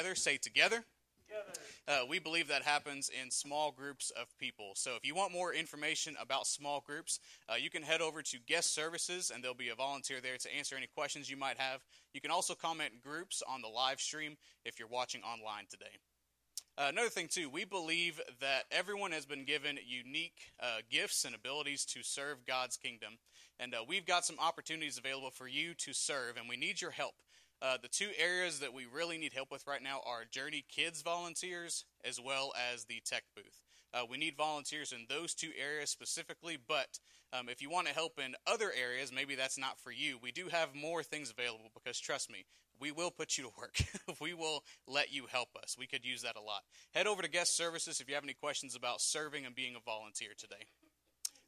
together. Say together. Uh, we believe that happens in small groups of people. So if you want more information about small groups, uh, you can head over to guest services and there'll be a volunteer there to answer any questions you might have. You can also comment groups on the live stream if you're watching online today. Uh, another thing, too, we believe that everyone has been given unique uh, gifts and abilities to serve God's kingdom. And uh, we've got some opportunities available for you to serve, and we need your help. Uh, the two areas that we really need help with right now are Journey Kids volunteers as well as the tech booth. Uh, we need volunteers in those two areas specifically, but um, if you want to help in other areas, maybe that's not for you. We do have more things available because trust me, we will put you to work. we will let you help us. We could use that a lot. Head over to guest services if you have any questions about serving and being a volunteer today.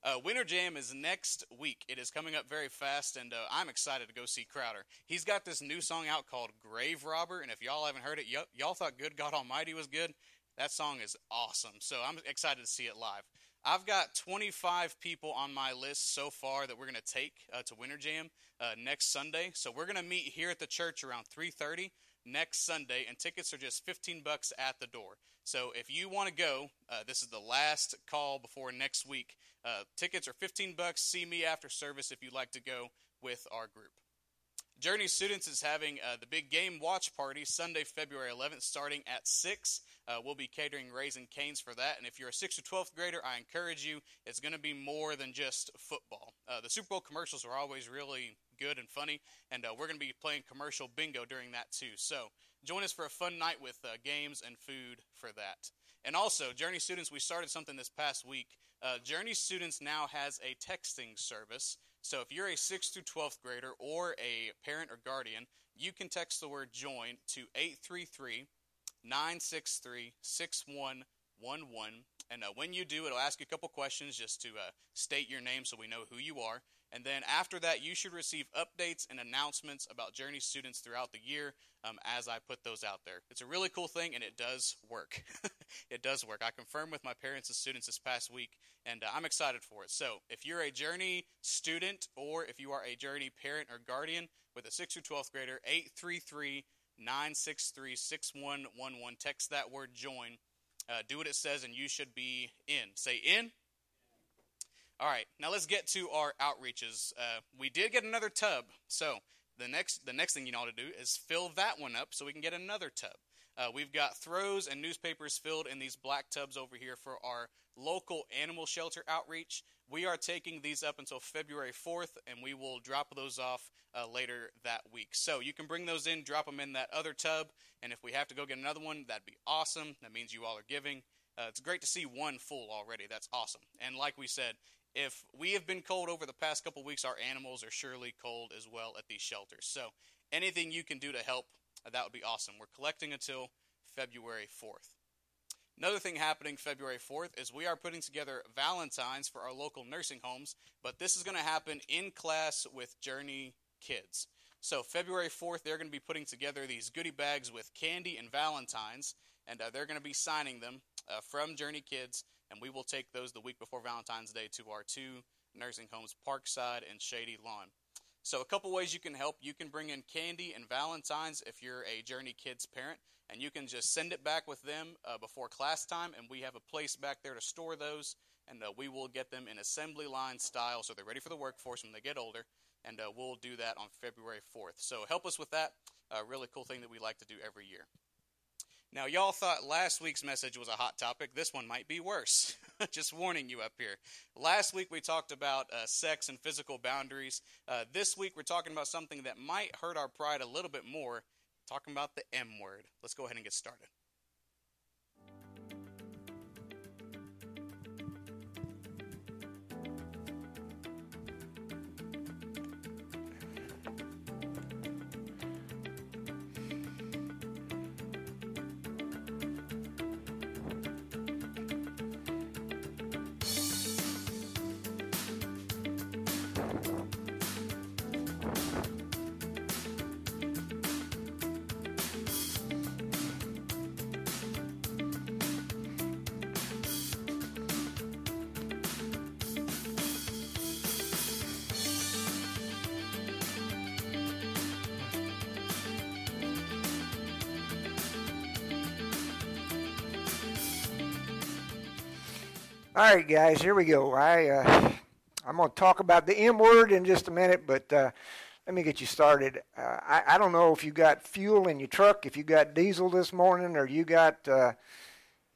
Uh, Winter Jam is next week. It is coming up very fast, and uh, I'm excited to go see Crowder. He's got this new song out called Grave Robber, and if y'all haven't heard it, y- y'all thought Good God Almighty was good. That song is awesome, so I'm excited to see it live. I've got 25 people on my list so far that we're going to take uh, to Winter Jam uh, next Sunday. So we're going to meet here at the church around 3:30 next Sunday, and tickets are just 15 bucks at the door. So if you want to go, uh, this is the last call before next week. Uh, tickets are 15 bucks. See me after service if you'd like to go with our group. Journey Students is having uh, the big game watch party Sunday, February 11th, starting at 6. Uh, we'll be catering Raising Cane's for that. And if you're a 6th or 12th grader, I encourage you, it's going to be more than just football. Uh, the Super Bowl commercials are always really good and funny, and uh, we're going to be playing commercial bingo during that too. So join us for a fun night with uh, games and food for that. And also, Journey Students, we started something this past week. Uh, Journey Students now has a texting service. So if you're a 6th through 12th grader or a parent or guardian, you can text the word join to 833 963 6111. And uh, when you do, it'll ask you a couple questions just to uh, state your name so we know who you are. And then after that, you should receive updates and announcements about Journey students throughout the year um, as I put those out there. It's a really cool thing, and it does work. it does work. I confirmed with my parents and students this past week, and uh, I'm excited for it. So if you're a Journey student or if you are a Journey parent or guardian with a 6th or 12th grader, 833 963 6111. Text that word join. Uh, do what it says, and you should be in. Say in. All right, now let's get to our outreaches. Uh, we did get another tub, so the next the next thing you know to do is fill that one up so we can get another tub. Uh, we've got throws and newspapers filled in these black tubs over here for our local animal shelter outreach. We are taking these up until February 4th, and we will drop those off uh, later that week. So you can bring those in, drop them in that other tub, and if we have to go get another one, that'd be awesome. That means you all are giving. Uh, it's great to see one full already. That's awesome. And like we said, if we have been cold over the past couple weeks, our animals are surely cold as well at these shelters. So anything you can do to help, uh, that would be awesome. We're collecting until February 4th. Another thing happening February 4th is we are putting together Valentines for our local nursing homes, but this is going to happen in class with Journey Kids. So, February 4th, they're going to be putting together these goodie bags with candy and Valentines, and uh, they're going to be signing them uh, from Journey Kids and we will take those the week before Valentine's Day to our two nursing homes, Parkside and Shady Lawn. So, a couple ways you can help. You can bring in candy and Valentine's if you're a Journey Kids parent, and you can just send it back with them uh, before class time, and we have a place back there to store those, and uh, we will get them in assembly line style so they're ready for the workforce when they get older, and uh, we'll do that on February 4th. So, help us with that. A really cool thing that we like to do every year. Now, y'all thought last week's message was a hot topic. This one might be worse. Just warning you up here. Last week we talked about uh, sex and physical boundaries. Uh, this week we're talking about something that might hurt our pride a little bit more. Talking about the M word. Let's go ahead and get started. All right, guys, here we go. I uh, I'm going to talk about the M word in just a minute, but uh, let me get you started. Uh, I, I don't know if you got fuel in your truck, if you got diesel this morning, or you got uh,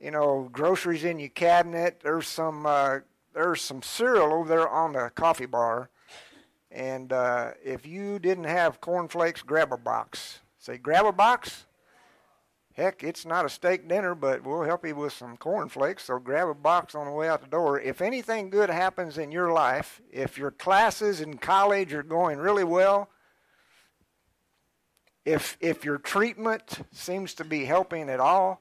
you know groceries in your cabinet. There's some uh, there's some cereal over there on the coffee bar, and uh, if you didn't have cornflakes, grab a box. Say, grab a box. Heck, it's not a steak dinner, but we'll help you with some cornflakes. So grab a box on the way out the door. If anything good happens in your life, if your classes in college are going really well, if if your treatment seems to be helping at all,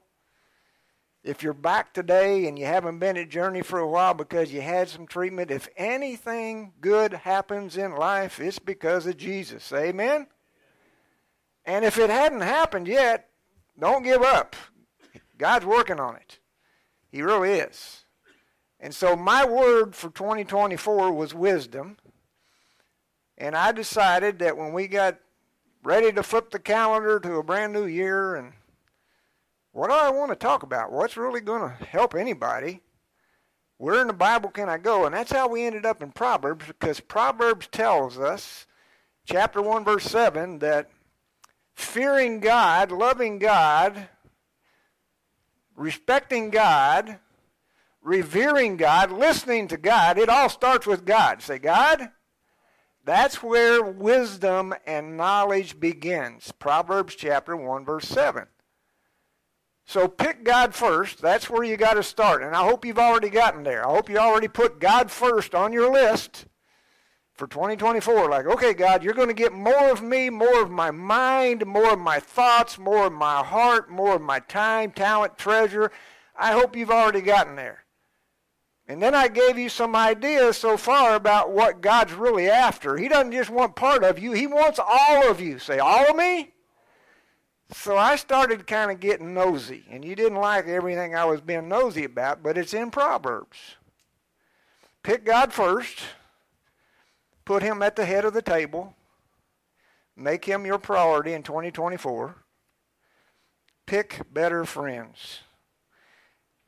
if you're back today and you haven't been at Journey for a while because you had some treatment, if anything good happens in life, it's because of Jesus. Amen? And if it hadn't happened yet, don't give up. God's working on it. He really is. And so my word for 2024 was wisdom. And I decided that when we got ready to flip the calendar to a brand new year and what do I want to talk about? What's really going to help anybody? Where in the Bible can I go? And that's how we ended up in Proverbs because Proverbs tells us, chapter 1, verse 7, that fearing God, loving God, respecting God, revering God, listening to God, it all starts with God. Say, God, that's where wisdom and knowledge begins. Proverbs chapter 1, verse 7. So pick God first. That's where you got to start. And I hope you've already gotten there. I hope you already put God first on your list for 2024 like okay god you're going to get more of me more of my mind more of my thoughts more of my heart more of my time talent treasure. I hope you've already gotten there. And then i gave you some ideas so far about what god's really after. He doesn't just want part of you he wants all of you. Say all of me? So i started kind of getting nosy and you didn't like everything i was being nosy about but it's in proverbs. Pick god first Put him at the head of the table. Make him your priority in 2024. Pick better friends.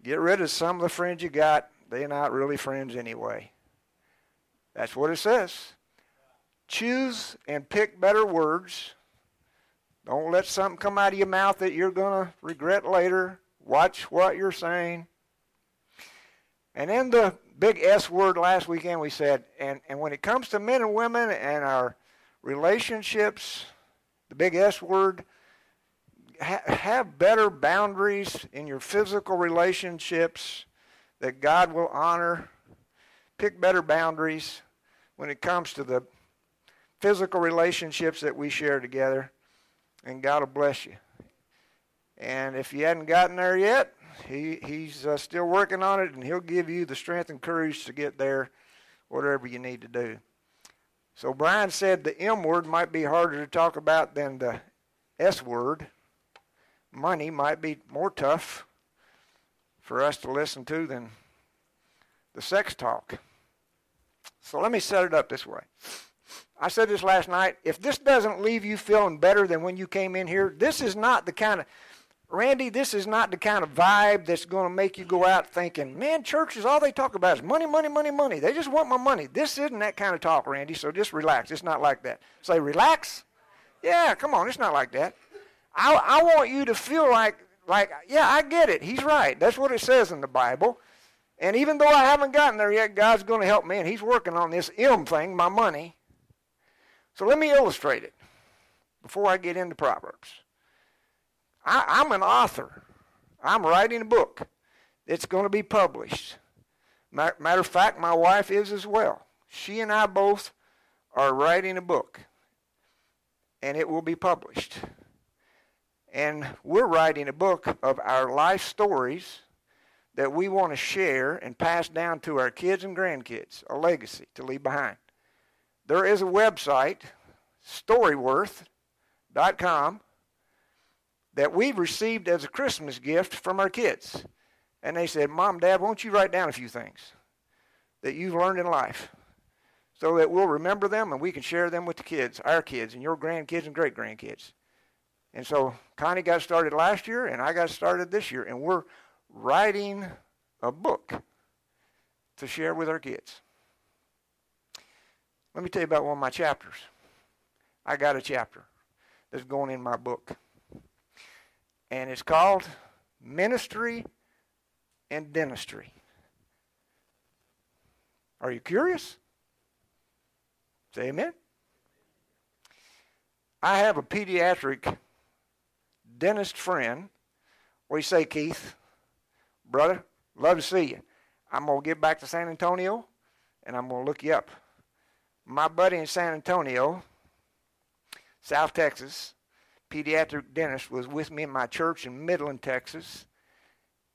Get rid of some of the friends you got. They're not really friends anyway. That's what it says. Choose and pick better words. Don't let something come out of your mouth that you're going to regret later. Watch what you're saying. And then the big S word last weekend, we said, and, and when it comes to men and women and our relationships, the big S word, ha- have better boundaries in your physical relationships that God will honor. Pick better boundaries when it comes to the physical relationships that we share together, and God will bless you. And if you hadn't gotten there yet, he, he's uh, still working on it, and he'll give you the strength and courage to get there, whatever you need to do. So Brian said the M word might be harder to talk about than the S word. Money might be more tough for us to listen to than the sex talk. So let me set it up this way. I said this last night. If this doesn't leave you feeling better than when you came in here, this is not the kind of Randy, this is not the kind of vibe that's going to make you go out thinking, man, churches, all they talk about is money, money, money, money. They just want my money. This isn't that kind of talk, Randy, so just relax. It's not like that. Say, relax? Yeah, come on, it's not like that. I, I want you to feel like, like, yeah, I get it. He's right. That's what it says in the Bible. And even though I haven't gotten there yet, God's going to help me, and He's working on this M thing, my money. So let me illustrate it before I get into Proverbs. I, am an author. I'm writing a book. It's going to be published. Matter of fact, my wife is as well. She and I both are writing a book, and it will be published. And we're writing a book of our life stories that we want to share and pass down to our kids and grandkids, a legacy to leave behind. There is a website, storyworth.com, that we've received as a Christmas gift from our kids. And they said, Mom, Dad, won't you write down a few things that you've learned in life so that we'll remember them and we can share them with the kids, our kids, and your grandkids and great grandkids. And so Connie got started last year, and I got started this year, and we're writing a book. to share with our kids. Let me tell you about one of my chapters. I got a chapter that's going in my book. And it's called Ministry and Dentistry. Are you curious? Say amen. I have a pediatric dentist friend. You say, Keith? Brother, love to see you. I'm going to get back to San Antonio and I'm going to look you up. My buddy in San Antonio, South Texas, pediatric dentist, was with me in my church in Midland, Texas.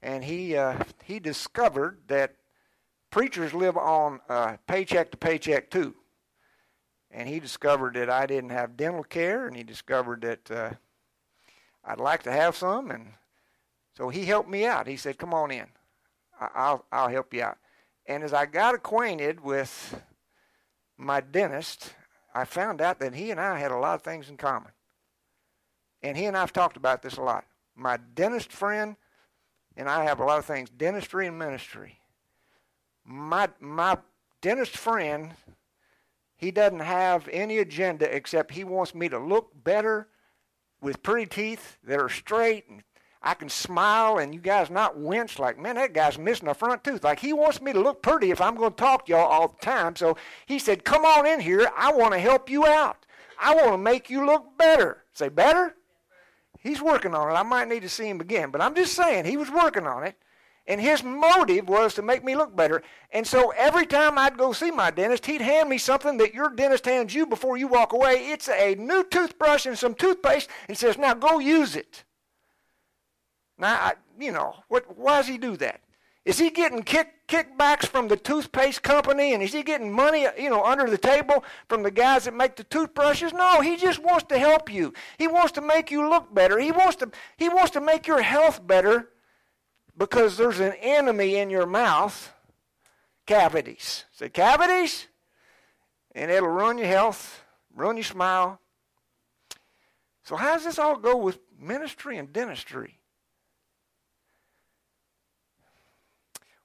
And he, uh, he discovered that preachers live on uh, paycheck to paycheck too. And he discovered that I didn't have dental care, and he discovered that uh, I'd like to have some, and so he helped me out. He said, "Come on in, I'll I'll help you out." And as I got acquainted with my dentist, I found out that he and I had a lot of things in common. And he and I've talked about this a lot. My dentist friend and I have a lot of things dentistry and ministry my my dentist friend, he doesn't have any agenda except he wants me to look better with pretty teeth that are straight and I can smile and you guys not wince like, man, that guy's missing a front tooth. Like he wants me to look pretty if I'm going to talk to y'all all the time. So he said, come on in here. I want to help you out. I want to make you look better. Say better? He's working on it. I might need to see him again, but I'm just saying he was working on it. And his motive was to make me look better. And so every time I'd go see my dentist, he'd hand me something that your dentist hands you before you walk away. It's a new toothbrush and some toothpaste and says, now go use it. Now, I, you know, what, why does he do that? Is he getting kick, kickbacks from the toothpaste company and is he getting money, you know, under the table from the guys that make the toothbrushes? No, he just wants to help you. He wants to make you look better. He wants to, he wants to make your health better because there's an enemy in your mouth cavities. Say, cavities? And it'll ruin your health, ruin your smile. So, how does this all go with ministry and dentistry?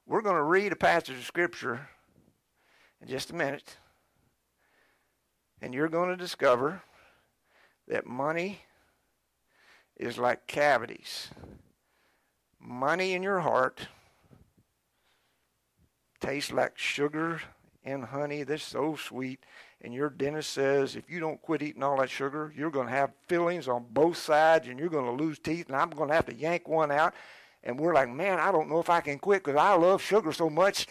We're going to read a passage of Scripture in just a minute, and you're going to discover that money is like cavities money in your heart tastes like sugar and honey. That's so sweet. And your dentist says if you don't quit eating all that sugar, you're going to have fillings on both sides and you're going to lose teeth, and I'm going to have to yank one out. And we're like, man, I don't know if I can quit because I love sugar so much.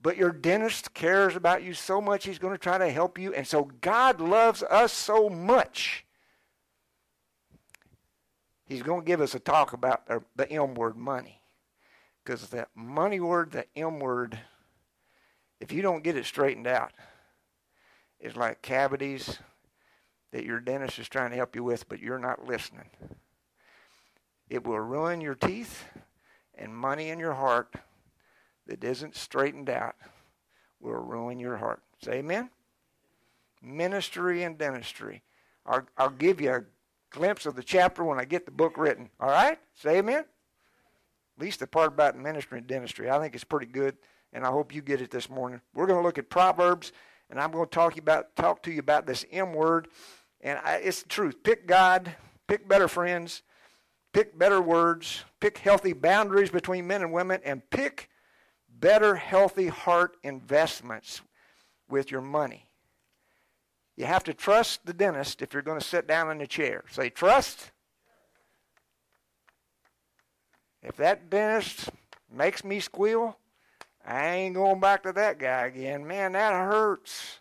But your dentist cares about you so much, he's going to try to help you. And so God loves us so much he's going to give us a talk about the M word money. Because that money word, the M word, if you don't get it straightened out, it's like cavities that your dentist is trying to help you with, but you're not listening. It will ruin your teeth and money in your heart that isn't straightened out will ruin your heart. Say amen? Ministry and dentistry. I'll, I'll give you a glimpse of the chapter when I get the book written. All right? Say amen? At least the part about ministry and dentistry. I think it's pretty good, and I hope you get it this morning. We're going to look at Proverbs, and I'm going to talk, about, talk to you about this M word. And I, it's the truth. Pick God, pick better friends, pick better words, pick healthy boundaries between men and women, and pick better, healthy heart investments with your money. You have to trust the dentist if you're going to sit down in a chair. Say, trust. If that dentist makes me squeal, I ain't going back to that guy again. Man, that hurts.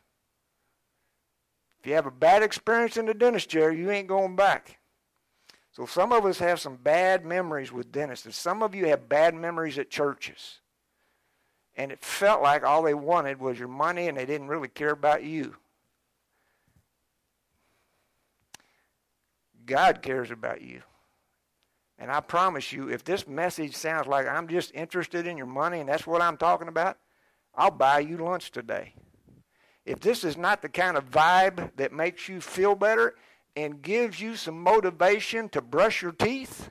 If you have a bad experience in the dentist chair, you ain't going back. So some of us have some bad memories with dentists, and some of you have bad memories at churches. And it felt like all they wanted was your money and they didn't really care about you. God cares about you. And I promise you, if this message sounds like I'm just interested in your money and that's what I'm talking about, I'll buy you lunch today. If this is not the kind of vibe that makes you feel better and gives you some motivation to brush your teeth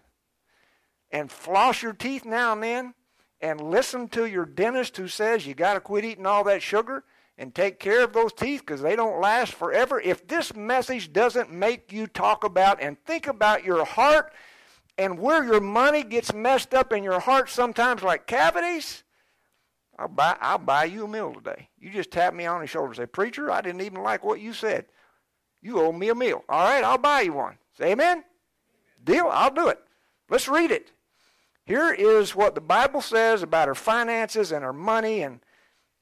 and floss your teeth now and then and listen to your dentist who says you got to quit eating all that sugar and take care of those teeth because they don't last forever. If this message doesn't make you talk about and think about your heart and where your money gets messed up in your heart sometimes like cavities, I'll buy, I'll buy you a meal today. You just tap me on the shoulder and say, Preacher, I didn't even like what you said. You owe me a meal. All right, I'll buy you one. Say amen? Deal? I'll do it. Let's read it. Here is what the Bible says about our finances and our money and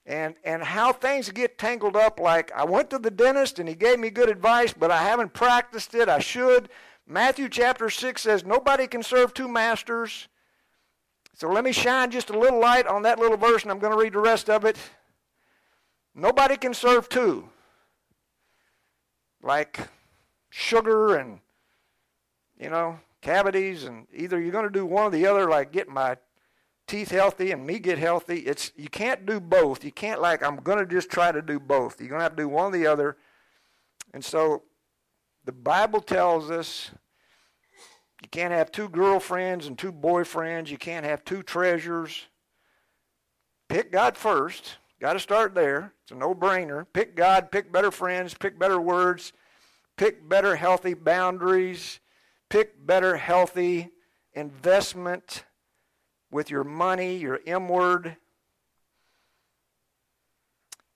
and and how things get tangled up like I went to the dentist and he gave me good advice, but I haven't practiced it. I should. Matthew chapter 6 says nobody can serve two masters. So let me shine just a little light on that little verse and I'm going to read the rest of it. Nobody can serve two. Like sugar and you know, cavities and either you're going to do one or the other like get my teeth healthy and me get healthy. It's you can't do both. You can't like I'm going to just try to do both. You're going to have to do one or the other. And so the Bible tells us you can't have two girlfriends and two boyfriends. You can't have two treasures. Pick God first. Got to start there. It's a no-brainer. Pick God, pick better friends, pick better words, pick better healthy boundaries, pick better healthy investment with your money, your M word.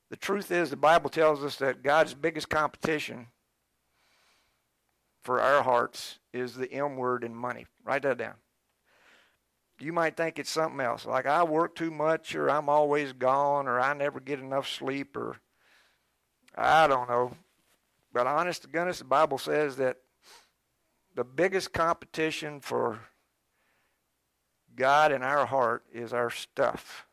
The truth is, the Bible tells us that God's biggest competition for our hearts is the M word and money. Write that down. You might think it's something else, like I work too much, or I'm always gone, or I never get enough sleep, or I don't know. But honest to goodness, the Bible says that the biggest competition for God in our heart is our stuff.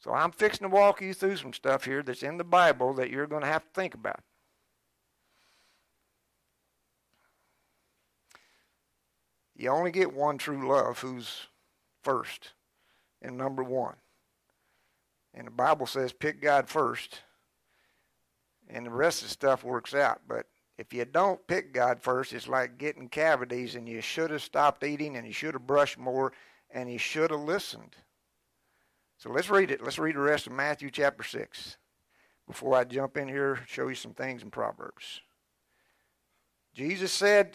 So I'm fixing to walk you through some stuff here that's in the Bible that you're going to have to think about. You only get one true love who's first and number one. And the Bible says pick God first, and the rest of the stuff works out. But if you don't pick God first, it's like getting cavities, and you should have stopped eating, and you should have brushed more, and you should have listened. So let's read it. Let's read the rest of Matthew chapter 6 before I jump in here show you some things in Proverbs. Jesus said,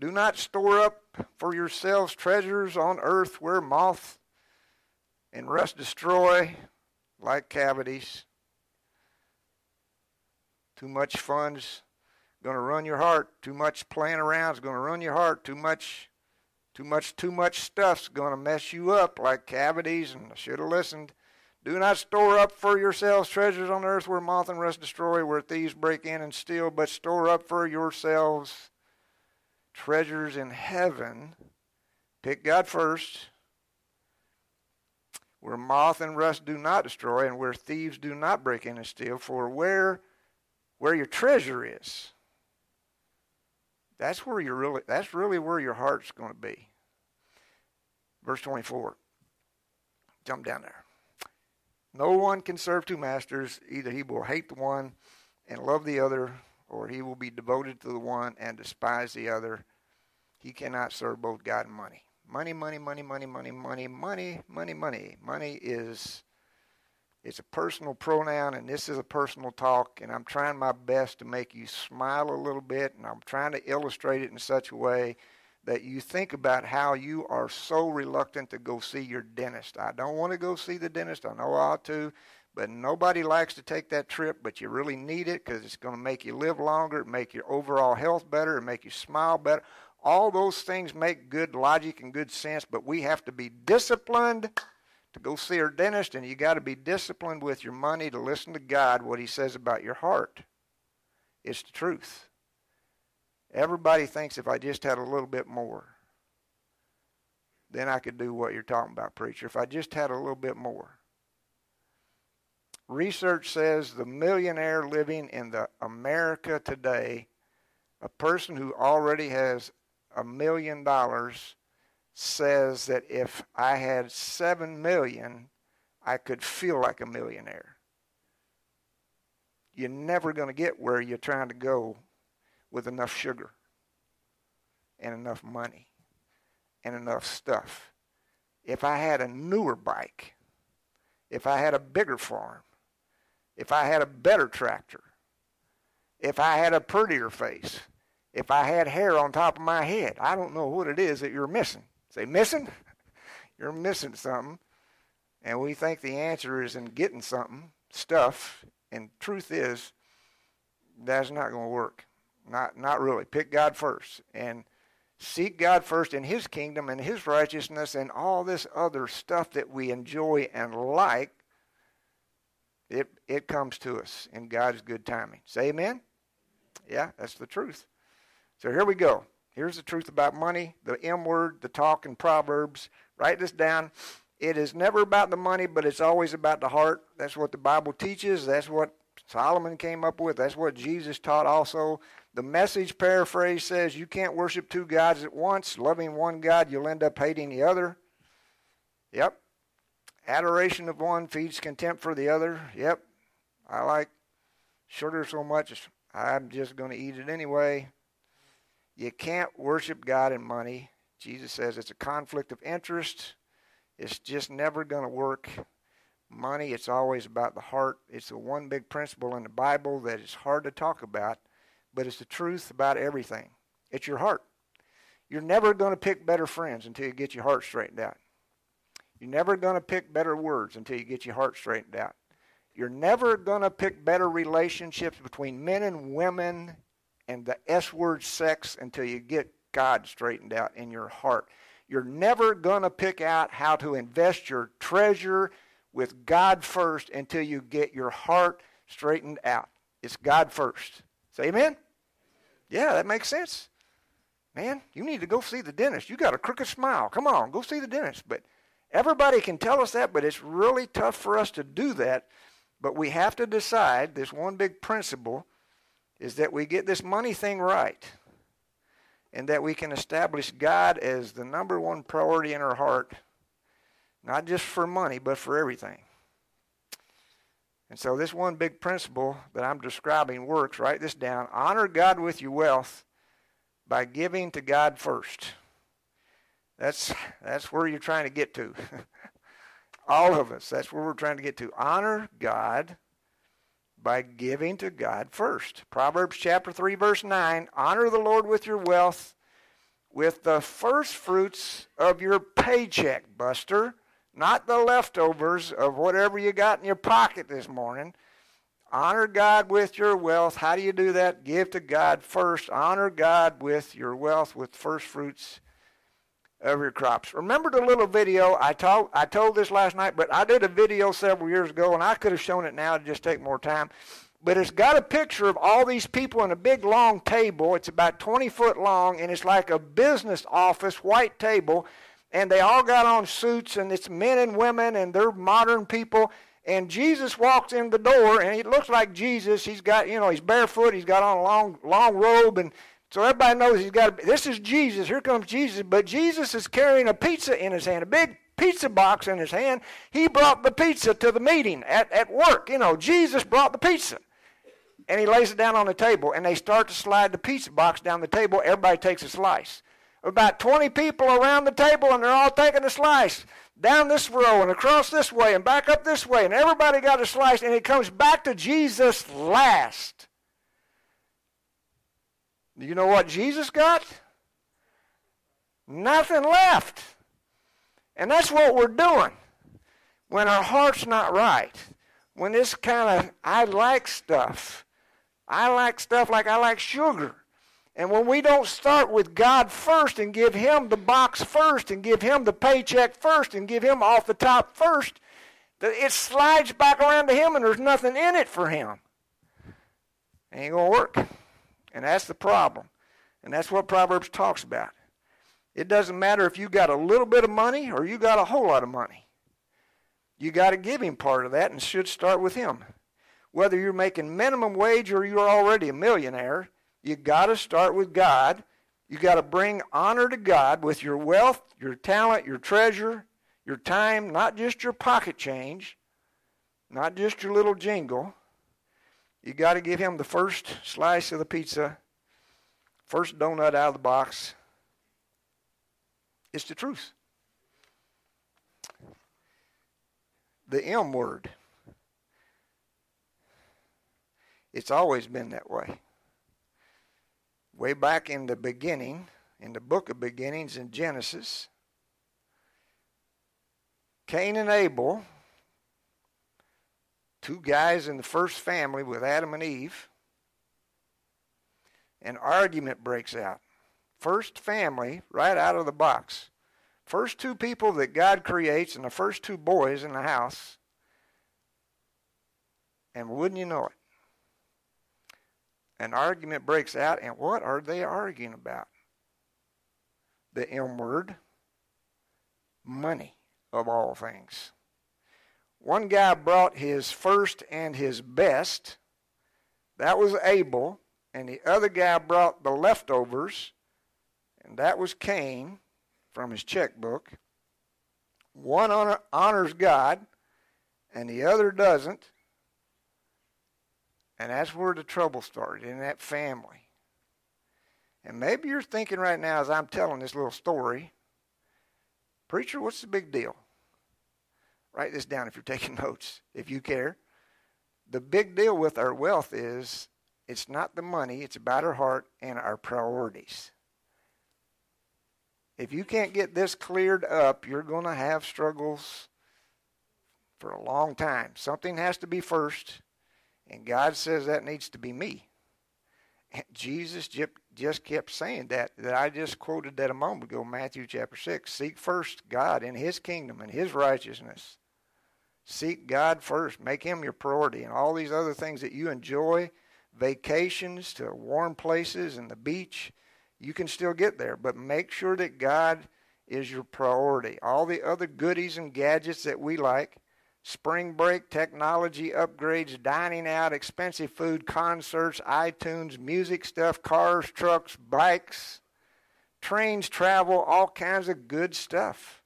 Do not store up for yourselves treasures on earth where moth and rust destroy like cavities. Too much fun's going to run your heart. Too much playing around is going to run your heart. Too much too much, too much stuff's going to mess you up, like cavities, and I should have listened. Do not store up for yourselves treasures on earth where moth and rust destroy, where thieves break in and steal, but store up for yourselves treasures in heaven. Pick God first, where moth and rust do not destroy, and where thieves do not break in and steal. For where, where your treasure is, that's where you're really. That's really where your heart's going to be. Verse 24. Jump down there. No one can serve two masters. Either he will hate the one and love the other, or he will be devoted to the one and despise the other. He cannot serve both God and money. Money, money, money, money, money, money, money, money, money. Money is it's a personal pronoun and this is a personal talk and I'm trying my best to make you smile a little bit and I'm trying to illustrate it in such a way that you think about how you are so reluctant to go see your dentist. I don't want to go see the dentist. I know I ought to, but nobody likes to take that trip, but you really need it because it's going to make you live longer, make your overall health better, and make you smile better. All those things make good logic and good sense, but we have to be disciplined to go see our dentist, and you got to be disciplined with your money to listen to God, what He says about your heart. It's the truth. Everybody thinks if I just had a little bit more, then I could do what you're talking about, preacher. If I just had a little bit more. Research says the millionaire living in the America today, a person who already has a million dollars, says that if I had seven million, I could feel like a millionaire. You're never going to get where you're trying to go with enough sugar and enough money and enough stuff. if I had a newer bike, if I had a bigger farm, if I had a better tractor, if I had a prettier face, if I had hair on top of my head. I don't know what it is that you're missing. Say, missing? you're missing something. And we think the answer is in getting something, stuff. And truth is, that's not going to work. Not, not really. Pick God first. And seek God first in His kingdom and His righteousness and all this other stuff that we enjoy and like. It, it comes to us in God's good timing. Say amen? Yeah, that's the truth. So here we go. Here's the truth about money, the M word, the talk in Proverbs. Write this down. It is never about the money, but it's always about the heart. That's what the Bible teaches. That's what Solomon came up with. That's what Jesus taught also. The message paraphrase says you can't worship two gods at once. Loving one God, you'll end up hating the other. Yep. Adoration of one feeds contempt for the other. Yep. I like sugar so much, I'm just going to eat it anyway. You can't worship God and money. Jesus says it's a conflict of interest. It's just never going to work. Money, it's always about the heart. It's the one big principle in the Bible that is hard to talk about, but it's the truth about everything. It's your heart. You're never going to pick better friends until you get your heart straightened out. You're never going to pick better words until you get your heart straightened out. You're never going to pick better relationships between men and women and the S word sex until you get God straightened out in your heart. You're never going to pick out how to invest your treasure with God first until you get your heart straightened out. It's God first. Say amen? Yeah, that makes sense. Man, you need to go see the dentist. You got a crooked smile. Come on, go see the dentist. But everybody can tell us that, but it's really tough for us to do that. But we have to decide this one big principle is that we get this money thing right and that we can establish God as the number one priority in our heart, not just for money, but for everything. And so, this one big principle that I'm describing works. Write this down. Honor God with your wealth by giving to God first. That's, that's where you're trying to get to. All of us. That's where we're trying to get to. Honor God by giving to God first. Proverbs chapter 3 verse 9, honor the Lord with your wealth with the first fruits of your paycheck, Buster, not the leftovers of whatever you got in your pocket this morning. Honor God with your wealth. How do you do that? Give to God first. Honor God with your wealth with first fruits of your crops. Remember the little video I told I told this last night, but I did a video several years ago and I could have shown it now to just take more time. But it's got a picture of all these people in a big long table. It's about 20 foot long and it's like a business office, white table, and they all got on suits and it's men and women and they're modern people. And Jesus walks in the door and he looks like Jesus. He's got, you know, he's barefoot, he's got on a long long robe and so everybody knows he's got. To, this is Jesus. Here comes Jesus. But Jesus is carrying a pizza in his hand, a big pizza box in his hand. He brought the pizza to the meeting at, at work. You know, Jesus brought the pizza. And he lays it down on the table, and they start to slide the pizza box down the table. Everybody takes a slice. About 20 people around the table, and they're all taking a slice down this row and across this way and back up this way, and everybody got a slice, and it comes back to Jesus last. Do you know what Jesus got? Nothing left. And that's what we're doing when our heart's not right. When this kind of, I like stuff. I like stuff like I like sugar. And when we don't start with God first and give Him the box first and give Him the paycheck first and give Him off the top first, it slides back around to Him and there's nothing in it for Him. Ain't going to work. And that's the problem. And that's what Proverbs talks about. It doesn't matter if you got a little bit of money or you got a whole lot of money. You got to give him part of that and should start with him. Whether you're making minimum wage or you're already a millionaire, you got to start with God. You got to bring honor to God with your wealth, your talent, your treasure, your time, not just your pocket change, not just your little jingle. You got to give him the first slice of the pizza, first donut out of the box. It's the truth. the M word. It's always been that way. Way back in the beginning, in the book of beginnings in Genesis, Cain and Abel, two guys in the first family with Adam and Eve, an argument breaks out. First family, right out of the box. First two people that God creates, and the first two boys in the house. And wouldn't you know it? An argument breaks out, and what are they arguing about? The M word money, of all things. One guy brought his first and his best. That was Abel. And the other guy brought the leftovers. And that was Cain from his checkbook. One honor, honors God, and the other doesn't. And that's where the trouble started in that family. And maybe you're thinking right now, as I'm telling this little story, Preacher, what's the big deal? Write this down if you're taking notes, if you care. The big deal with our wealth is it's not the money, it's about our heart and our priorities. If you can't get this cleared up, you're going to have struggles for a long time. Something has to be first, and God says that needs to be me. And Jesus just kept saying that, that I just quoted that a moment ago, Matthew chapter 6. Seek first God and His kingdom and His righteousness. Seek God first. Make Him your priority. And all these other things that you enjoy, vacations to warm places and the beach, you can still get there. But make sure that God is your priority. All the other goodies and gadgets that we like, spring break, technology upgrades, dining out, expensive food, concerts, iTunes, music stuff, cars, trucks, bikes, trains, travel, all kinds of good stuff.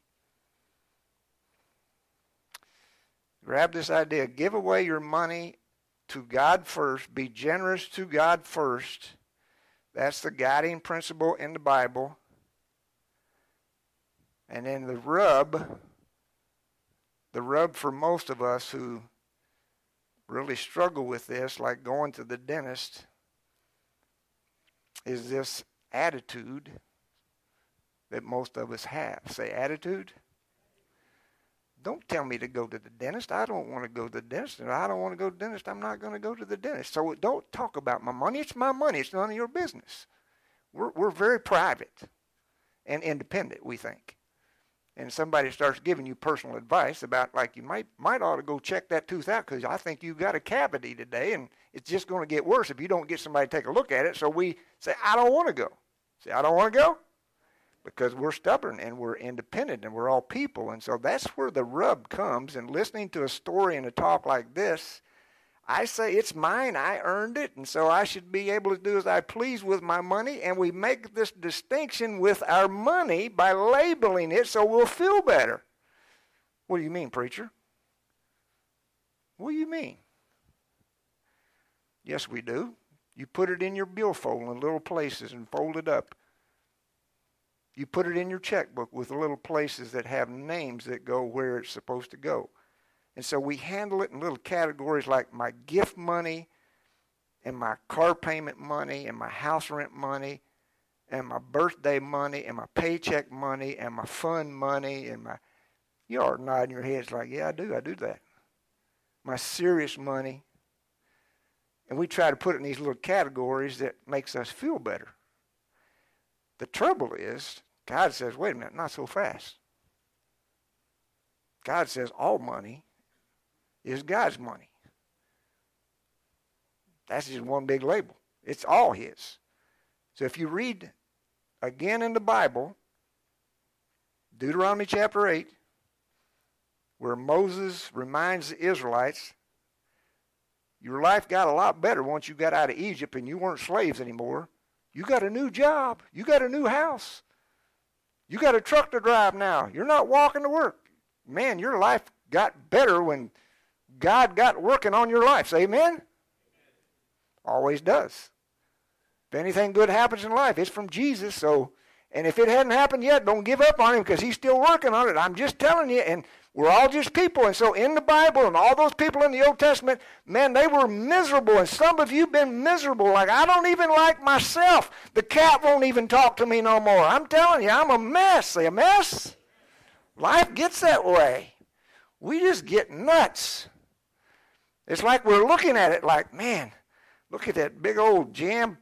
Grab this idea. Give away your money to God first. Be generous to God first. That's the guiding principle in the Bible. And then the rub the rub for most of us who really struggle with this, like going to the dentist, is this attitude that most of us have. Say, attitude? Don't tell me to go to the dentist. I don't want to go to the dentist. And I don't want to go to the dentist. I'm not going to go to the dentist. So don't talk about my money. It's my money. It's none of your business. We're, we're very private and independent, we think and somebody starts giving you personal advice about like you might might ought to go check that tooth out because I think you've got a cavity today and it's just going to get worse if you don't get somebody to take a look at it. So we say I don't want to go. Say I don't want to go because we're stubborn and we're independent and we're all people and so that's where the rub comes. And listening to a story and a talk like this I say it's mine, I earned it, and so I should be able to do as I please with my money. And we make this distinction with our money by labeling it so we'll feel better. What do you mean, preacher? What do you mean? Yes, we do. You put it in your billfold in little places and fold it up. You put it in your checkbook with little places that have names that go where it's supposed to go. And so we handle it in little categories like my gift money and my car payment money and my house rent money and my birthday money and my paycheck money and my fund money and my you are nodding your heads like, yeah, I do, I do that. My serious money. And we try to put it in these little categories that makes us feel better. The trouble is, God says, wait a minute, not so fast. God says all money is God's money. That's just one big label. It's all His. So if you read again in the Bible, Deuteronomy chapter 8, where Moses reminds the Israelites, your life got a lot better once you got out of Egypt and you weren't slaves anymore. You got a new job. You got a new house. You got a truck to drive now. You're not walking to work. Man, your life got better when God got working on your life. Amen? Always does. If anything good happens in life, it's from Jesus. So, and if it hadn't happened yet, don't give up on him because he's still working on it. I'm just telling you. And We're all just people. And so in the Bible and all those people in the Old Testament, man, they were miserable. And some of you been miserable. Like, I don't even like myself. The cat won't even talk to me no more. I'm telling you, I'm a mess. Say, a mess? Life gets that way. We just get nuts. It's like we're looking at it like, man, look at that big old jam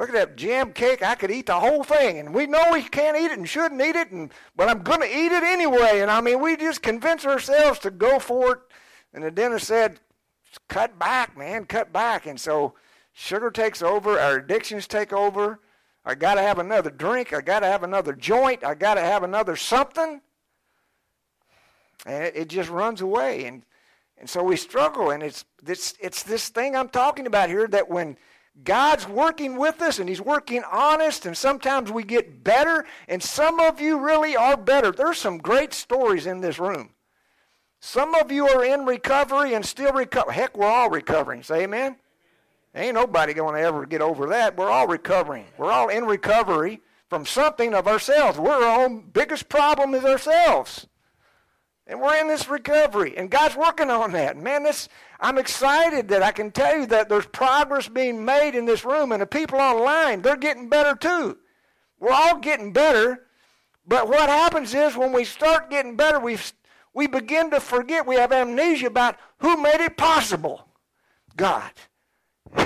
Look at that jam cake. I could eat the whole thing. And we know we can't eat it and shouldn't eat it, and, but I'm going to eat it anyway. And I mean, we just convince ourselves to go for it. And the dentist said, cut back, man, cut back. And so sugar takes over, our addictions take over. I got to have another drink. I got to have another joint. I got to have another something. And it, it just runs away. And, and so we struggle. And it's this, it's this thing I'm talking about here that when God's working with us and He's working honest, and sometimes we get better, and some of you really are better. There's some great stories in this room. Some of you are in recovery and still recover. Heck, we're all recovering. Say amen. Ain't nobody going to ever get over that. We're all recovering. We're all in recovery from something of ourselves. We're our own biggest problem is ourselves. And we're in this recovery, and God's working on that. Man, this I'm excited that I can tell you that there's progress being made in this room, and the people online, they're getting better too. We're all getting better, but what happens is when we start getting better, we we begin to forget. We have amnesia about who made it possible. God.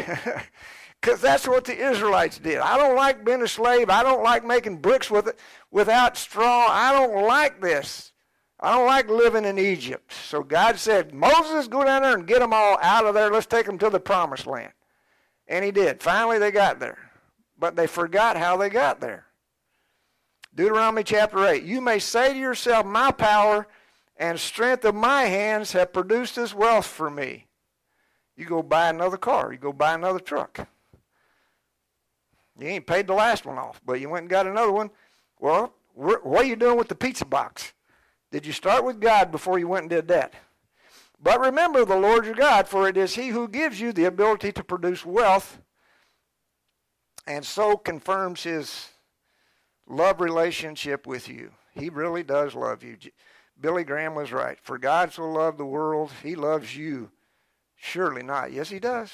Because that's what the Israelites did. I don't like being a slave. I don't like making bricks with it without straw. I don't like this. I don't like living in Egypt. So God said, Moses, go down there and get them all out of there. Let's take them to the promised land. And he did. Finally, they got there. But they forgot how they got there. Deuteronomy chapter 8. You may say to yourself, My power and strength of my hands have produced this wealth for me. You go buy another car. You go buy another truck. You ain't paid the last one off, but you went and got another one. Well, what are you doing with the pizza box? Did you start with God before you went and did that? But remember the Lord your God, for it is He who gives you the ability to produce wealth and so confirms His love relationship with you. He really does love you. Billy Graham was right. For God so loved the world, He loves you. Surely not. Yes, He does.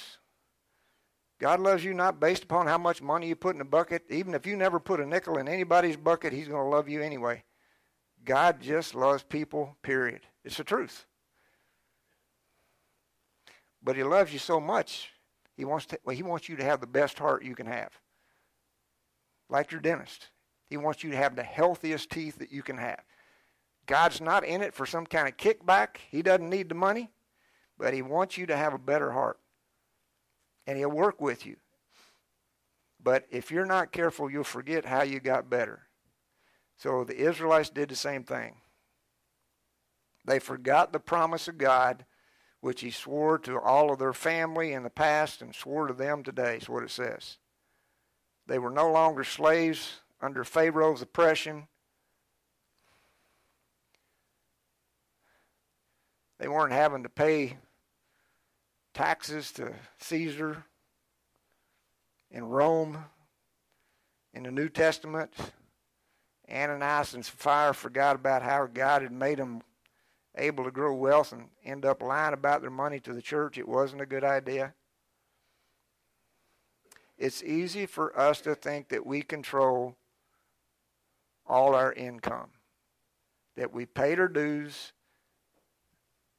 God loves you not based upon how much money you put in a bucket. Even if you never put a nickel in anybody's bucket, He's going to love you anyway. God just loves people, period. It's the truth. But he loves you so much, he wants, to, well, he wants you to have the best heart you can have. Like your dentist. He wants you to have the healthiest teeth that you can have. God's not in it for some kind of kickback. He doesn't need the money, but he wants you to have a better heart. And he'll work with you. But if you're not careful, you'll forget how you got better. So the Israelites did the same thing. They forgot the promise of God, which He swore to all of their family in the past and swore to them today, is what it says. They were no longer slaves under Pharaoh's oppression. They weren't having to pay taxes to Caesar in Rome in the New Testament. Ananias and Sapphira forgot about how God had made them able to grow wealth and end up lying about their money to the church. It wasn't a good idea. It's easy for us to think that we control all our income, that we paid our dues,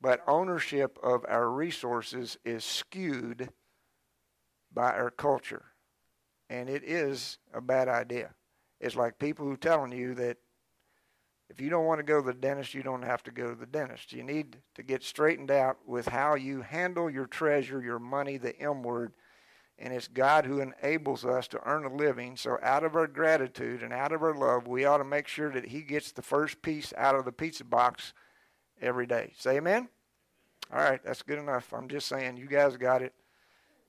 but ownership of our resources is skewed by our culture. And it is a bad idea. It's like people who telling you that if you don't want to go to the dentist, you don't have to go to the dentist. You need to get straightened out with how you handle your treasure, your money, the M word. And it's God who enables us to earn a living. So, out of our gratitude and out of our love, we ought to make sure that He gets the first piece out of the pizza box every day. Say amen? All right, that's good enough. I'm just saying, you guys got it.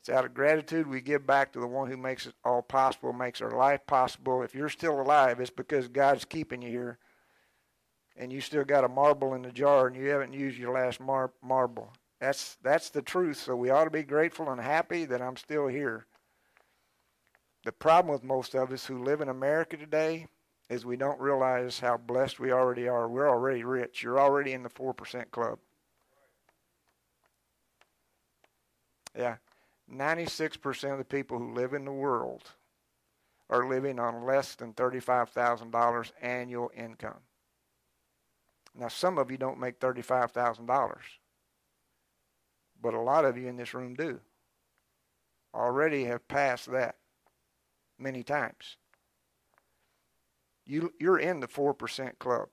It's out of gratitude we give back to the one who makes it all possible, makes our life possible. If you're still alive, it's because God's keeping you here. And you still got a marble in the jar and you haven't used your last mar- marble. That's that's the truth. So we ought to be grateful and happy that I'm still here. The problem with most of us who live in America today is we don't realize how blessed we already are. We're already rich. You're already in the 4% club. Yeah. 96% of the people who live in the world are living on less than $35,000 annual income. Now, some of you don't make $35,000, but a lot of you in this room do. Already have passed that many times. You, you're in the 4% club.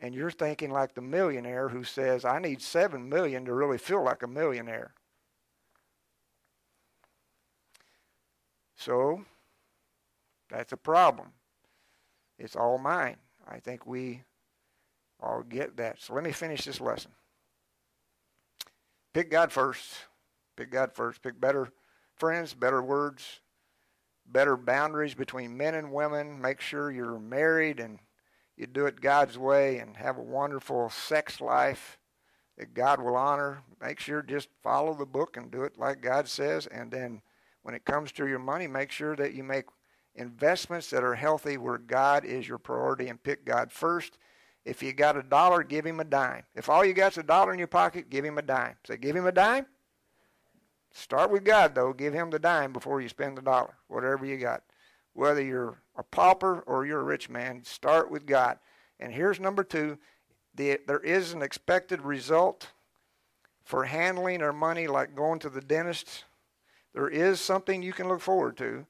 And you're thinking like the millionaire who says, I need 7 million to really feel like a millionaire. So, that's a problem. It's all mine. I think we all get that. So let me finish this lesson. Pick God first. Pick God first. Pick better friends, better words, better boundaries between men and women. Make sure you're married and you do it God's way and have a wonderful sex life that God will honor. Make sure just follow the book and do it like God says. And then when it comes to your money, make sure that you make investments that are healthy where God is your priority and pick God first. If you got a dollar, give him a dime. If all you got's a dollar in your pocket, give him a dime. Say, give him a dime. Start with God, though. Give him the dime before you spend the dollar, whatever you got. Whether you're a pauper or you're a rich man, start with God. And here's number two the, there is an expected result for handling our money like going to the dentist. There is something you can look forward to.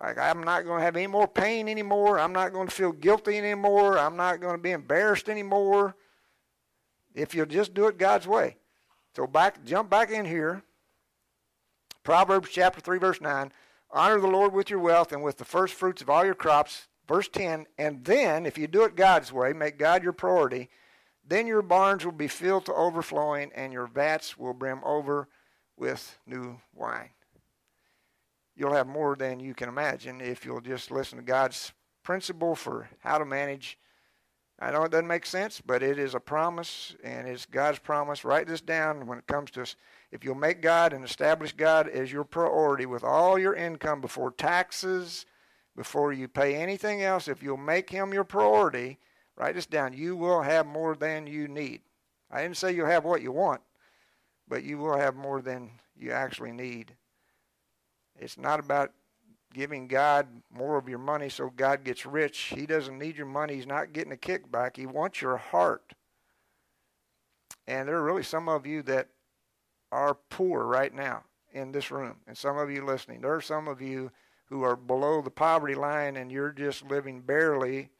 Like, I'm not going to have any more pain anymore. I'm not going to feel guilty anymore. I'm not going to be embarrassed anymore. If you'll just do it God's way. So back, jump back in here Proverbs chapter 3, verse 9 Honor the Lord with your wealth and with the first fruits of all your crops. Verse 10 And then, if you do it God's way, make God your priority, then your barns will be filled to overflowing and your vats will brim over with new wine. You'll have more than you can imagine if you'll just listen to God's principle for how to manage. I know it doesn't make sense, but it is a promise and it's God's promise. Write this down when it comes to us if you'll make God and establish God as your priority with all your income before taxes, before you pay anything else, if you'll make Him your priority, write this down, you will have more than you need. I didn't say you'll have what you want, but you will have more than you actually need. It's not about giving God more of your money so God gets rich. He doesn't need your money. He's not getting a kickback. He wants your heart. And there are really some of you that are poor right now in this room, and some of you listening. There are some of you who are below the poverty line and you're just living barely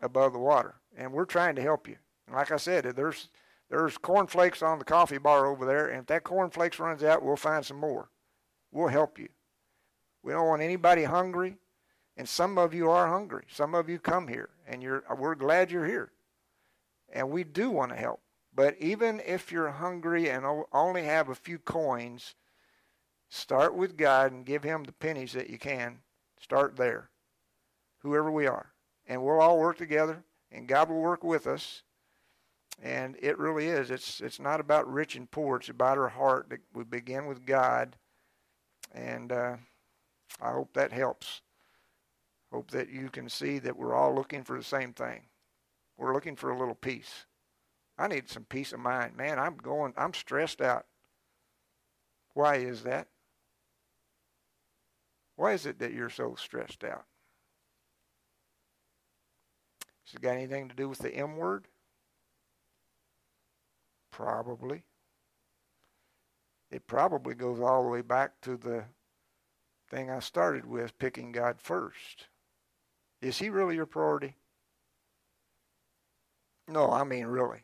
above the water. And we're trying to help you. And like I said, there's there's cornflakes on the coffee bar over there, and if that cornflakes runs out, we'll find some more. We'll help you. We don't want anybody hungry, and some of you are hungry. Some of you come here, and you're we're glad you're here, and we do want to help. But even if you're hungry and only have a few coins, start with God and give Him the pennies that you can. Start there, whoever we are. And we'll all work together, and God will work with us. And it really is. It's, it's not about rich and poor, it's about our heart. That we begin with God. And uh, I hope that helps. Hope that you can see that we're all looking for the same thing. We're looking for a little peace. I need some peace of mind. Man, I'm going, I'm stressed out. Why is that? Why is it that you're so stressed out? Has it got anything to do with the M word? Probably. It probably goes all the way back to the thing I started with, picking God first. Is He really your priority? No, I mean really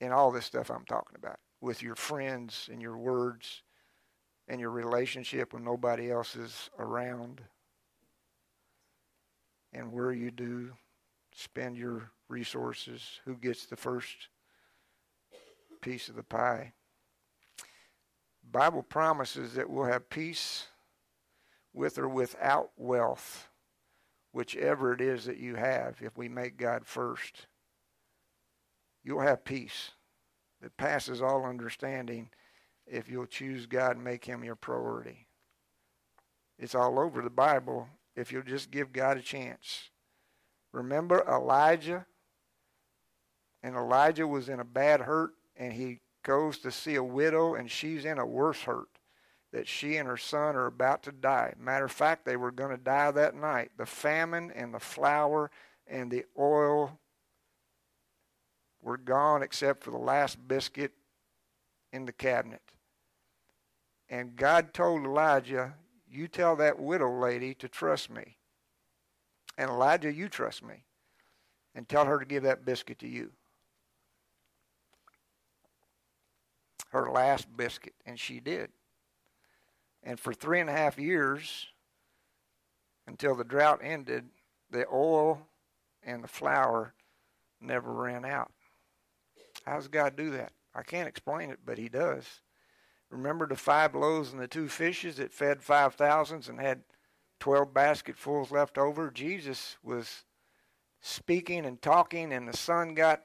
in all this stuff I'm talking about with your friends and your words and your relationship when nobody else is around and where you do spend your resources, who gets the first piece of the pie. Bible promises that we'll have peace with or without wealth, whichever it is that you have, if we make God first you'll have peace that passes all understanding if you'll choose God and make Him your priority. It's all over the Bible if you'll just give God a chance. Remember Elijah? And Elijah was in a bad hurt, and he goes to see a widow, and she's in a worse hurt that she and her son are about to die. Matter of fact, they were going to die that night. The famine and the flour and the oil were gone except for the last biscuit in the cabinet. And God told Elijah, You tell that widow lady to trust me. And Elijah, you trust me. And tell her to give that biscuit to you. Her last biscuit. And she did. And for three and a half years, until the drought ended, the oil and the flour never ran out. How does God do that? I can't explain it, but He does. Remember the five loaves and the two fishes that fed five thousands and had twelve basketfuls left over? Jesus was speaking and talking, and the sun got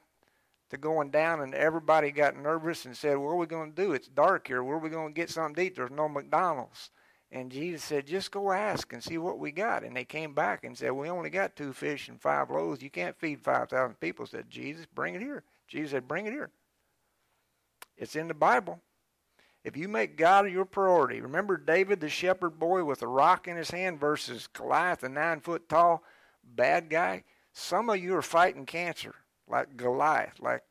to going down, and everybody got nervous and said, What are we going to do? It's dark here. Where are we going to get something to eat? There's no McDonald's. And Jesus said, Just go ask and see what we got. And they came back and said, We only got two fish and five loaves. You can't feed 5,000 people. Said, Jesus, bring it here. Jesus said, Bring it here. It's in the Bible. If you make God your priority, remember David, the shepherd boy with a rock in his hand, versus Goliath, a nine foot tall bad guy? Some of you are fighting cancer like Goliath. Like,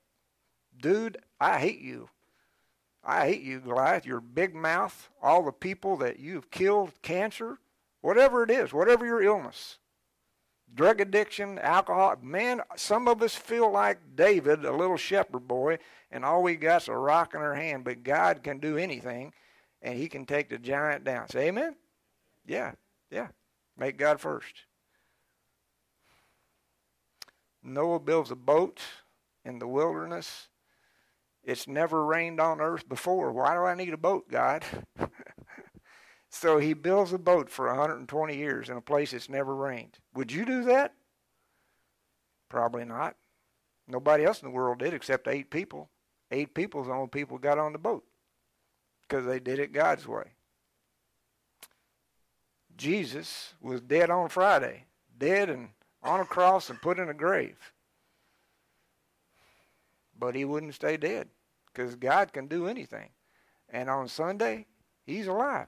dude, I hate you. I hate you, Goliath. Your big mouth, all the people that you've killed, cancer, whatever it is, whatever your illness, drug addiction, alcohol. Man, some of us feel like David, a little shepherd boy, and all we got's a rock in our hand. But God can do anything, and He can take the giant down. Say Amen. Yeah, yeah. Make God first. Noah builds a boat in the wilderness. It's never rained on earth before. Why do I need a boat, God? so he builds a boat for 120 years in a place that's never rained. Would you do that? Probably not. Nobody else in the world did except eight people. Eight people's the only people got on the boat because they did it God's way. Jesus was dead on Friday, dead and on a cross and put in a grave. But he wouldn't stay dead because God can do anything. And on Sunday, he's alive.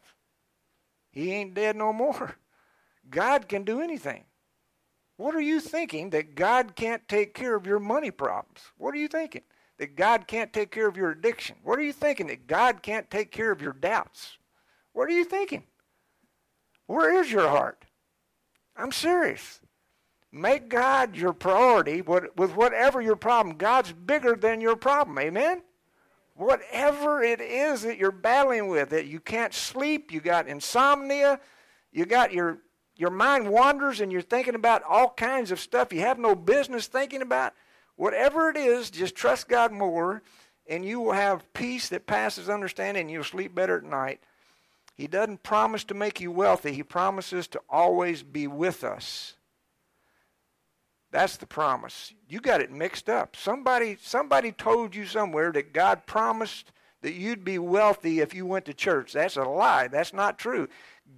He ain't dead no more. God can do anything. What are you thinking that God can't take care of your money problems? What are you thinking? That God can't take care of your addiction? What are you thinking? That God can't take care of your doubts? What are you thinking? Where is your heart? I'm serious. Make God your priority with whatever your problem. God's bigger than your problem. Amen? Whatever it is that you're battling with, that you can't sleep, you got insomnia, you got your your mind wanders and you're thinking about all kinds of stuff you have no business thinking about. Whatever it is, just trust God more and you will have peace that passes understanding and you'll sleep better at night. He doesn't promise to make you wealthy. He promises to always be with us. That's the promise. You got it mixed up. Somebody somebody told you somewhere that God promised that you'd be wealthy if you went to church. That's a lie. That's not true.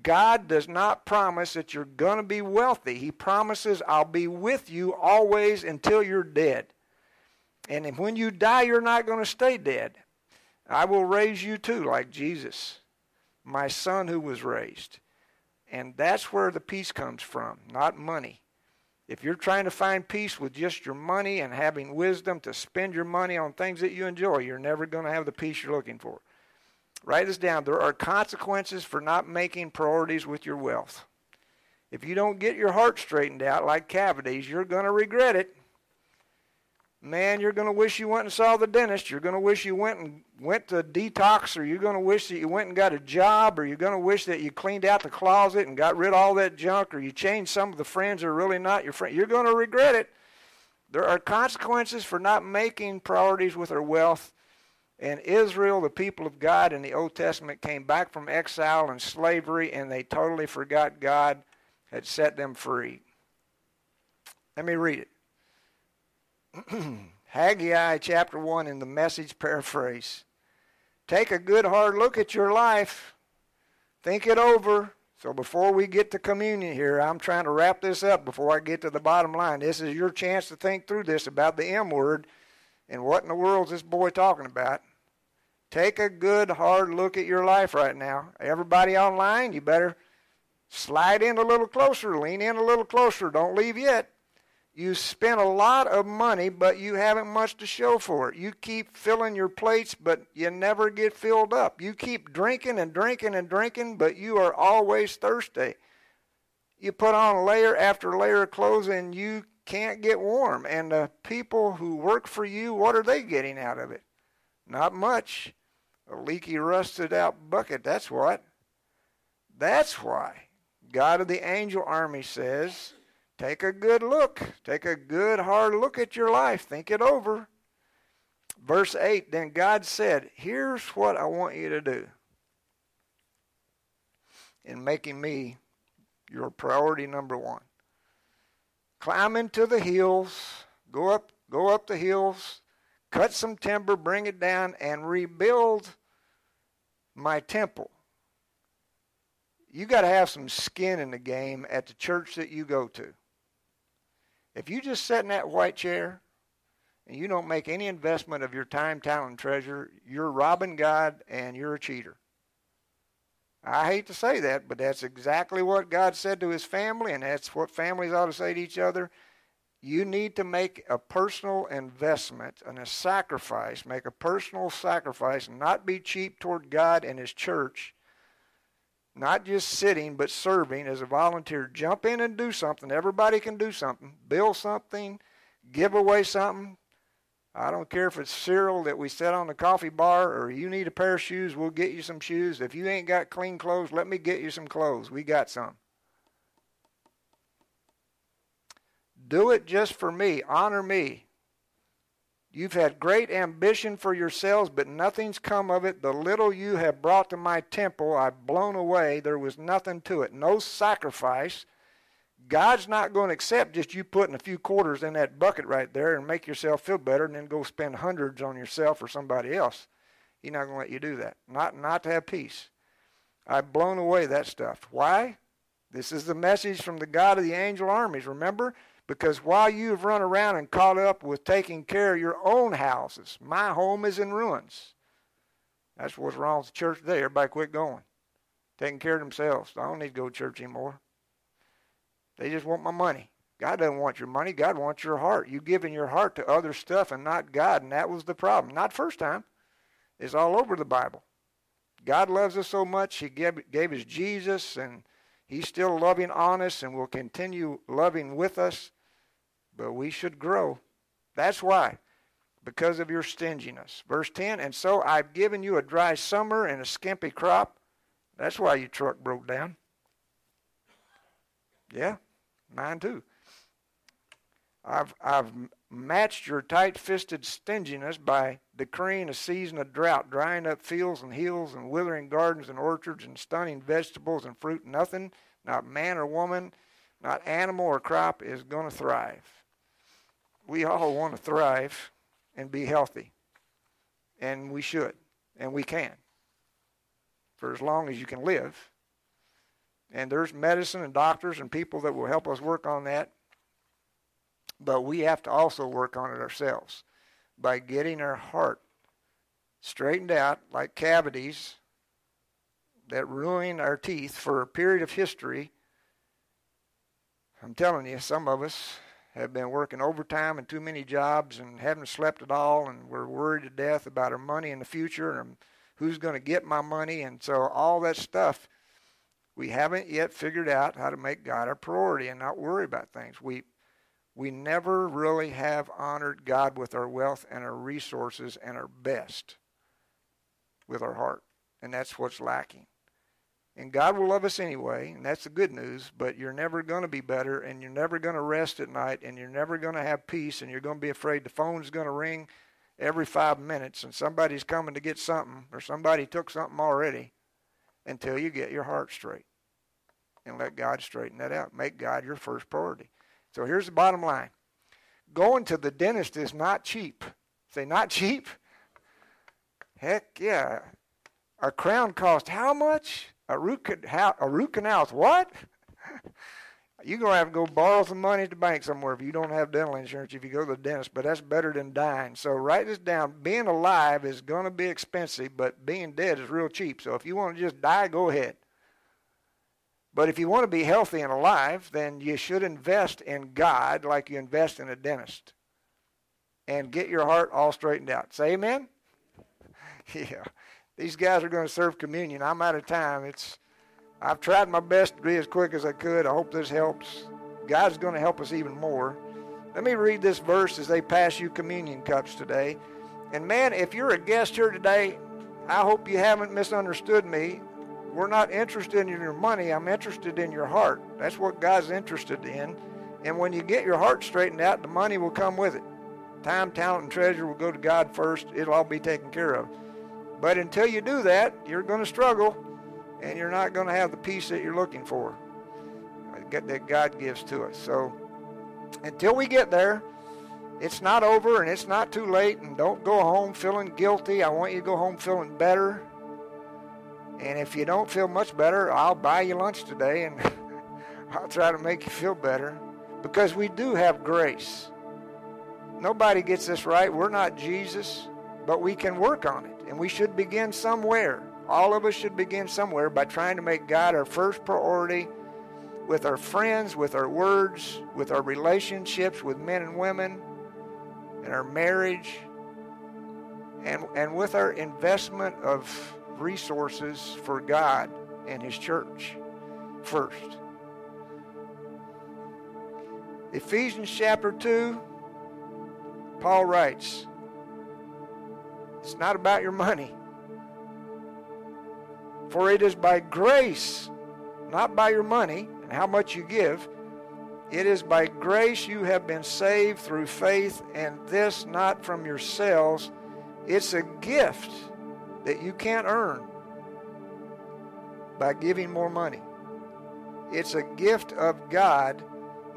God does not promise that you're going to be wealthy. He promises I'll be with you always until you're dead. And when you die, you're not going to stay dead. I will raise you too, like Jesus, my son who was raised. And that's where the peace comes from, not money. If you're trying to find peace with just your money and having wisdom to spend your money on things that you enjoy, you're never going to have the peace you're looking for. Write this down. There are consequences for not making priorities with your wealth. If you don't get your heart straightened out like cavities, you're going to regret it man, you're going to wish you went and saw the dentist. You're going to wish you went and went to detox, or you're going to wish that you went and got a job, or you're going to wish that you cleaned out the closet and got rid of all that junk, or you changed some of the friends that are really not your friends. You're going to regret it. There are consequences for not making priorities with our wealth. And Israel, the people of God in the Old Testament, came back from exile and slavery, and they totally forgot God had set them free. Let me read it. Haggai chapter 1 in the message paraphrase. Take a good hard look at your life. Think it over. So before we get to communion here, I'm trying to wrap this up before I get to the bottom line. This is your chance to think through this about the M word and what in the world is this boy talking about. Take a good hard look at your life right now. Everybody online, you better slide in a little closer, lean in a little closer. Don't leave yet. You spend a lot of money, but you haven't much to show for it. You keep filling your plates, but you never get filled up. You keep drinking and drinking and drinking, but you are always thirsty. You put on layer after layer of clothes and you can't get warm. And the people who work for you, what are they getting out of it? Not much. A leaky, rusted out bucket, that's what. That's why God of the angel army says, Take a good look. Take a good hard look at your life. Think it over. Verse 8 Then God said, Here's what I want you to do in making me your priority number one. Climb into the hills, go up, go up the hills, cut some timber, bring it down, and rebuild my temple. You got to have some skin in the game at the church that you go to. If you just sit in that white chair and you don't make any investment of your time, talent, and treasure, you're robbing God and you're a cheater. I hate to say that, but that's exactly what God said to his family, and that's what families ought to say to each other. You need to make a personal investment and a sacrifice, make a personal sacrifice, and not be cheap toward God and his church not just sitting, but serving as a volunteer. Jump in and do something. Everybody can do something. Build something, give away something. I don't care if it's cereal that we set on the coffee bar or you need a pair of shoes, we'll get you some shoes. If you ain't got clean clothes, let me get you some clothes. We got some. Do it just for me. Honor me. You've had great ambition for yourselves, but nothing's come of it. The little you have brought to my temple, I've blown away. There was nothing to it. No sacrifice. God's not going to accept just you putting a few quarters in that bucket right there and make yourself feel better and then go spend hundreds on yourself or somebody else. He's not going to let you do that. Not, not to have peace. I've blown away that stuff. Why? This is the message from the God of the angel armies. Remember? Because while you've run around and caught up with taking care of your own houses, my home is in ruins. That's what's wrong with the church today. Everybody quit going. Taking care of themselves. I don't need to go to church anymore. They just want my money. God doesn't want your money. God wants your heart. You giving your heart to other stuff and not God, and that was the problem. Not first time. It's all over the Bible. God loves us so much, He gave, gave us Jesus, and He's still loving on us and will continue loving with us, but we should grow. That's why. Because of your stinginess. Verse 10 And so I've given you a dry summer and a skimpy crop. That's why your truck broke down. Yeah, mine too. I've, I've matched your tight fisted stinginess by decreeing a season of drought, drying up fields and hills and withering gardens and orchards and stunning vegetables and fruit. Nothing, not man or woman, not animal or crop, is going to thrive. We all want to thrive and be healthy. And we should. And we can. For as long as you can live. And there's medicine and doctors and people that will help us work on that. But we have to also work on it ourselves by getting our heart straightened out like cavities that ruin our teeth for a period of history. I'm telling you, some of us have been working overtime and too many jobs and haven't slept at all, and we're worried to death about our money in the future and who's going to get my money. And so, all that stuff, we haven't yet figured out how to make God our priority and not worry about things. We we never really have honored God with our wealth and our resources and our best with our heart. And that's what's lacking. And God will love us anyway, and that's the good news, but you're never going to be better, and you're never going to rest at night, and you're never going to have peace, and you're going to be afraid the phone's going to ring every five minutes, and somebody's coming to get something, or somebody took something already, until you get your heart straight. And let God straighten that out. Make God your first priority. So here's the bottom line going to the dentist is not cheap. Say, not cheap? Heck yeah. A crown cost how much? A root, a root canal. What? You're going to have to go borrow some money at the bank somewhere if you don't have dental insurance if you go to the dentist, but that's better than dying. So write this down. Being alive is going to be expensive, but being dead is real cheap. So if you want to just die, go ahead. But if you want to be healthy and alive, then you should invest in God like you invest in a dentist. And get your heart all straightened out. Say amen? yeah. These guys are going to serve communion. I'm out of time. It's I've tried my best to be as quick as I could. I hope this helps. God's going to help us even more. Let me read this verse as they pass you communion cups today. And man, if you're a guest here today, I hope you haven't misunderstood me. We're not interested in your money. I'm interested in your heart. That's what God's interested in. And when you get your heart straightened out, the money will come with it. Time, talent, and treasure will go to God first. It'll all be taken care of. But until you do that, you're going to struggle and you're not going to have the peace that you're looking for that God gives to us. So until we get there, it's not over and it's not too late. And don't go home feeling guilty. I want you to go home feeling better. And if you don't feel much better, I'll buy you lunch today and I'll try to make you feel better because we do have grace. Nobody gets this right. We're not Jesus, but we can work on it. And we should begin somewhere. All of us should begin somewhere by trying to make God our first priority with our friends, with our words, with our relationships with men and women, and our marriage, and, and with our investment of resources for God and His church first. Ephesians chapter 2, Paul writes, It's not about your money. For it is by grace, not by your money and how much you give. It is by grace you have been saved through faith, and this not from yourselves. It's a gift that you can't earn by giving more money. It's a gift of God,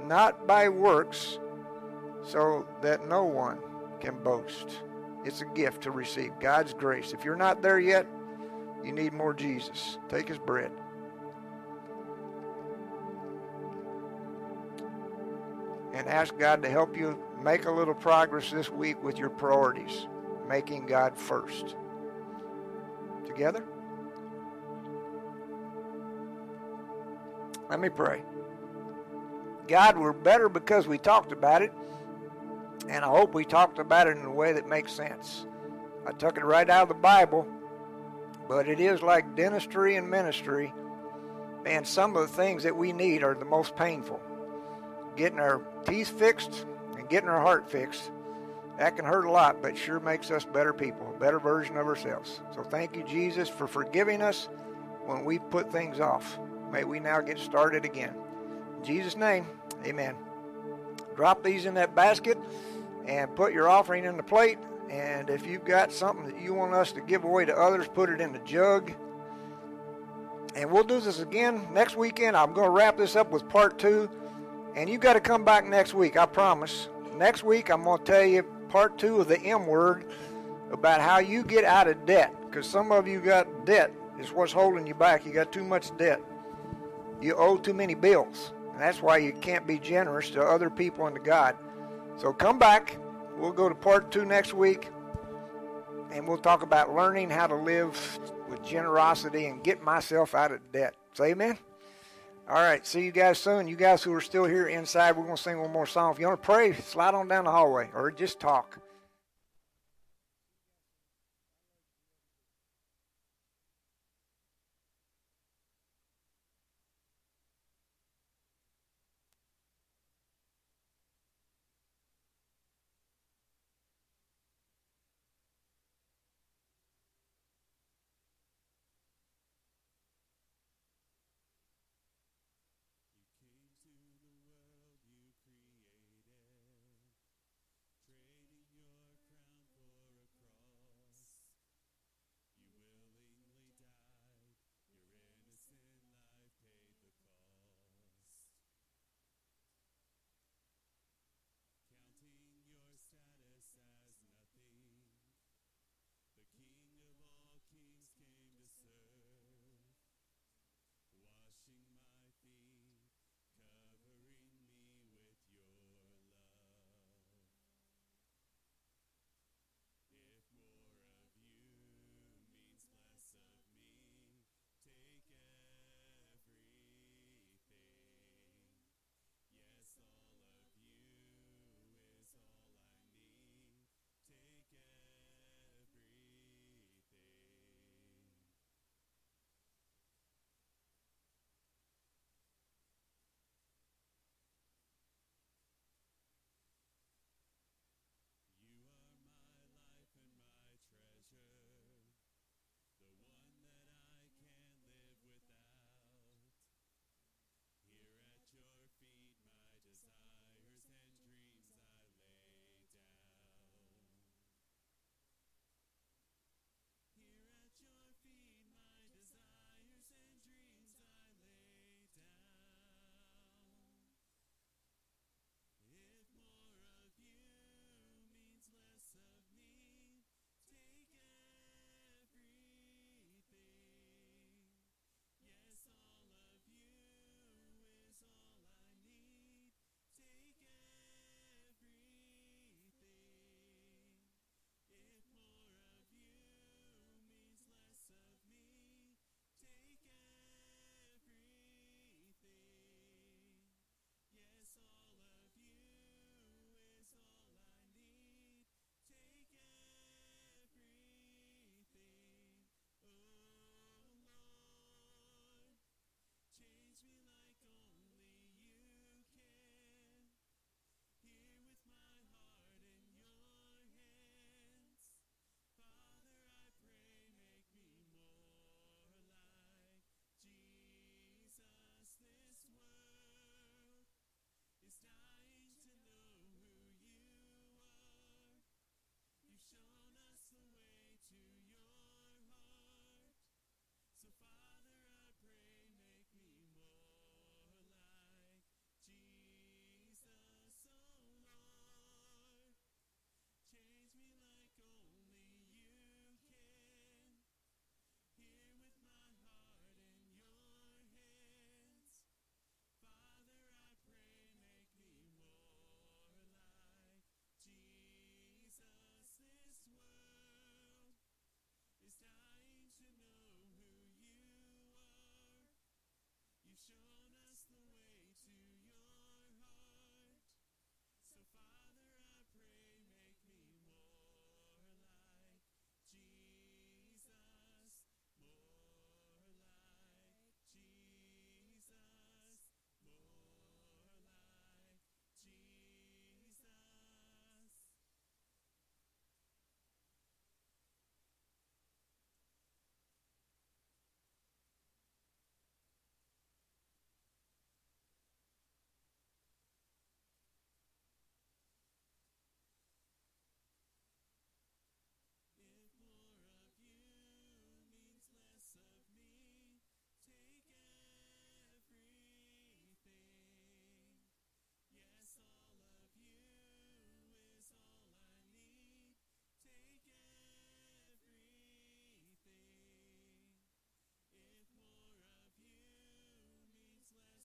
not by works, so that no one can boast. It's a gift to receive God's grace. If you're not there yet, you need more Jesus. Take his bread. And ask God to help you make a little progress this week with your priorities, making God first. Together? Let me pray. God, we're better because we talked about it, and I hope we talked about it in a way that makes sense. I took it right out of the Bible but it is like dentistry and ministry. Man, some of the things that we need are the most painful. Getting our teeth fixed and getting our heart fixed. That can hurt a lot, but sure makes us better people, a better version of ourselves. So thank you, Jesus, for forgiving us when we put things off. May we now get started again. In Jesus' name, amen. Drop these in that basket and put your offering in the plate and if you've got something that you want us to give away to others, put it in the jug. And we'll do this again next weekend. I'm going to wrap this up with part two. And you've got to come back next week, I promise. Next week, I'm going to tell you part two of the M word about how you get out of debt. Because some of you got debt. is what's holding you back. You got too much debt. You owe too many bills. And that's why you can't be generous to other people and to God. So come back. We'll go to part two next week, and we'll talk about learning how to live with generosity and get myself out of debt. Say amen. All right, see you guys soon. You guys who are still here inside, we're going to sing one more song. If you want to pray, slide on down the hallway or just talk.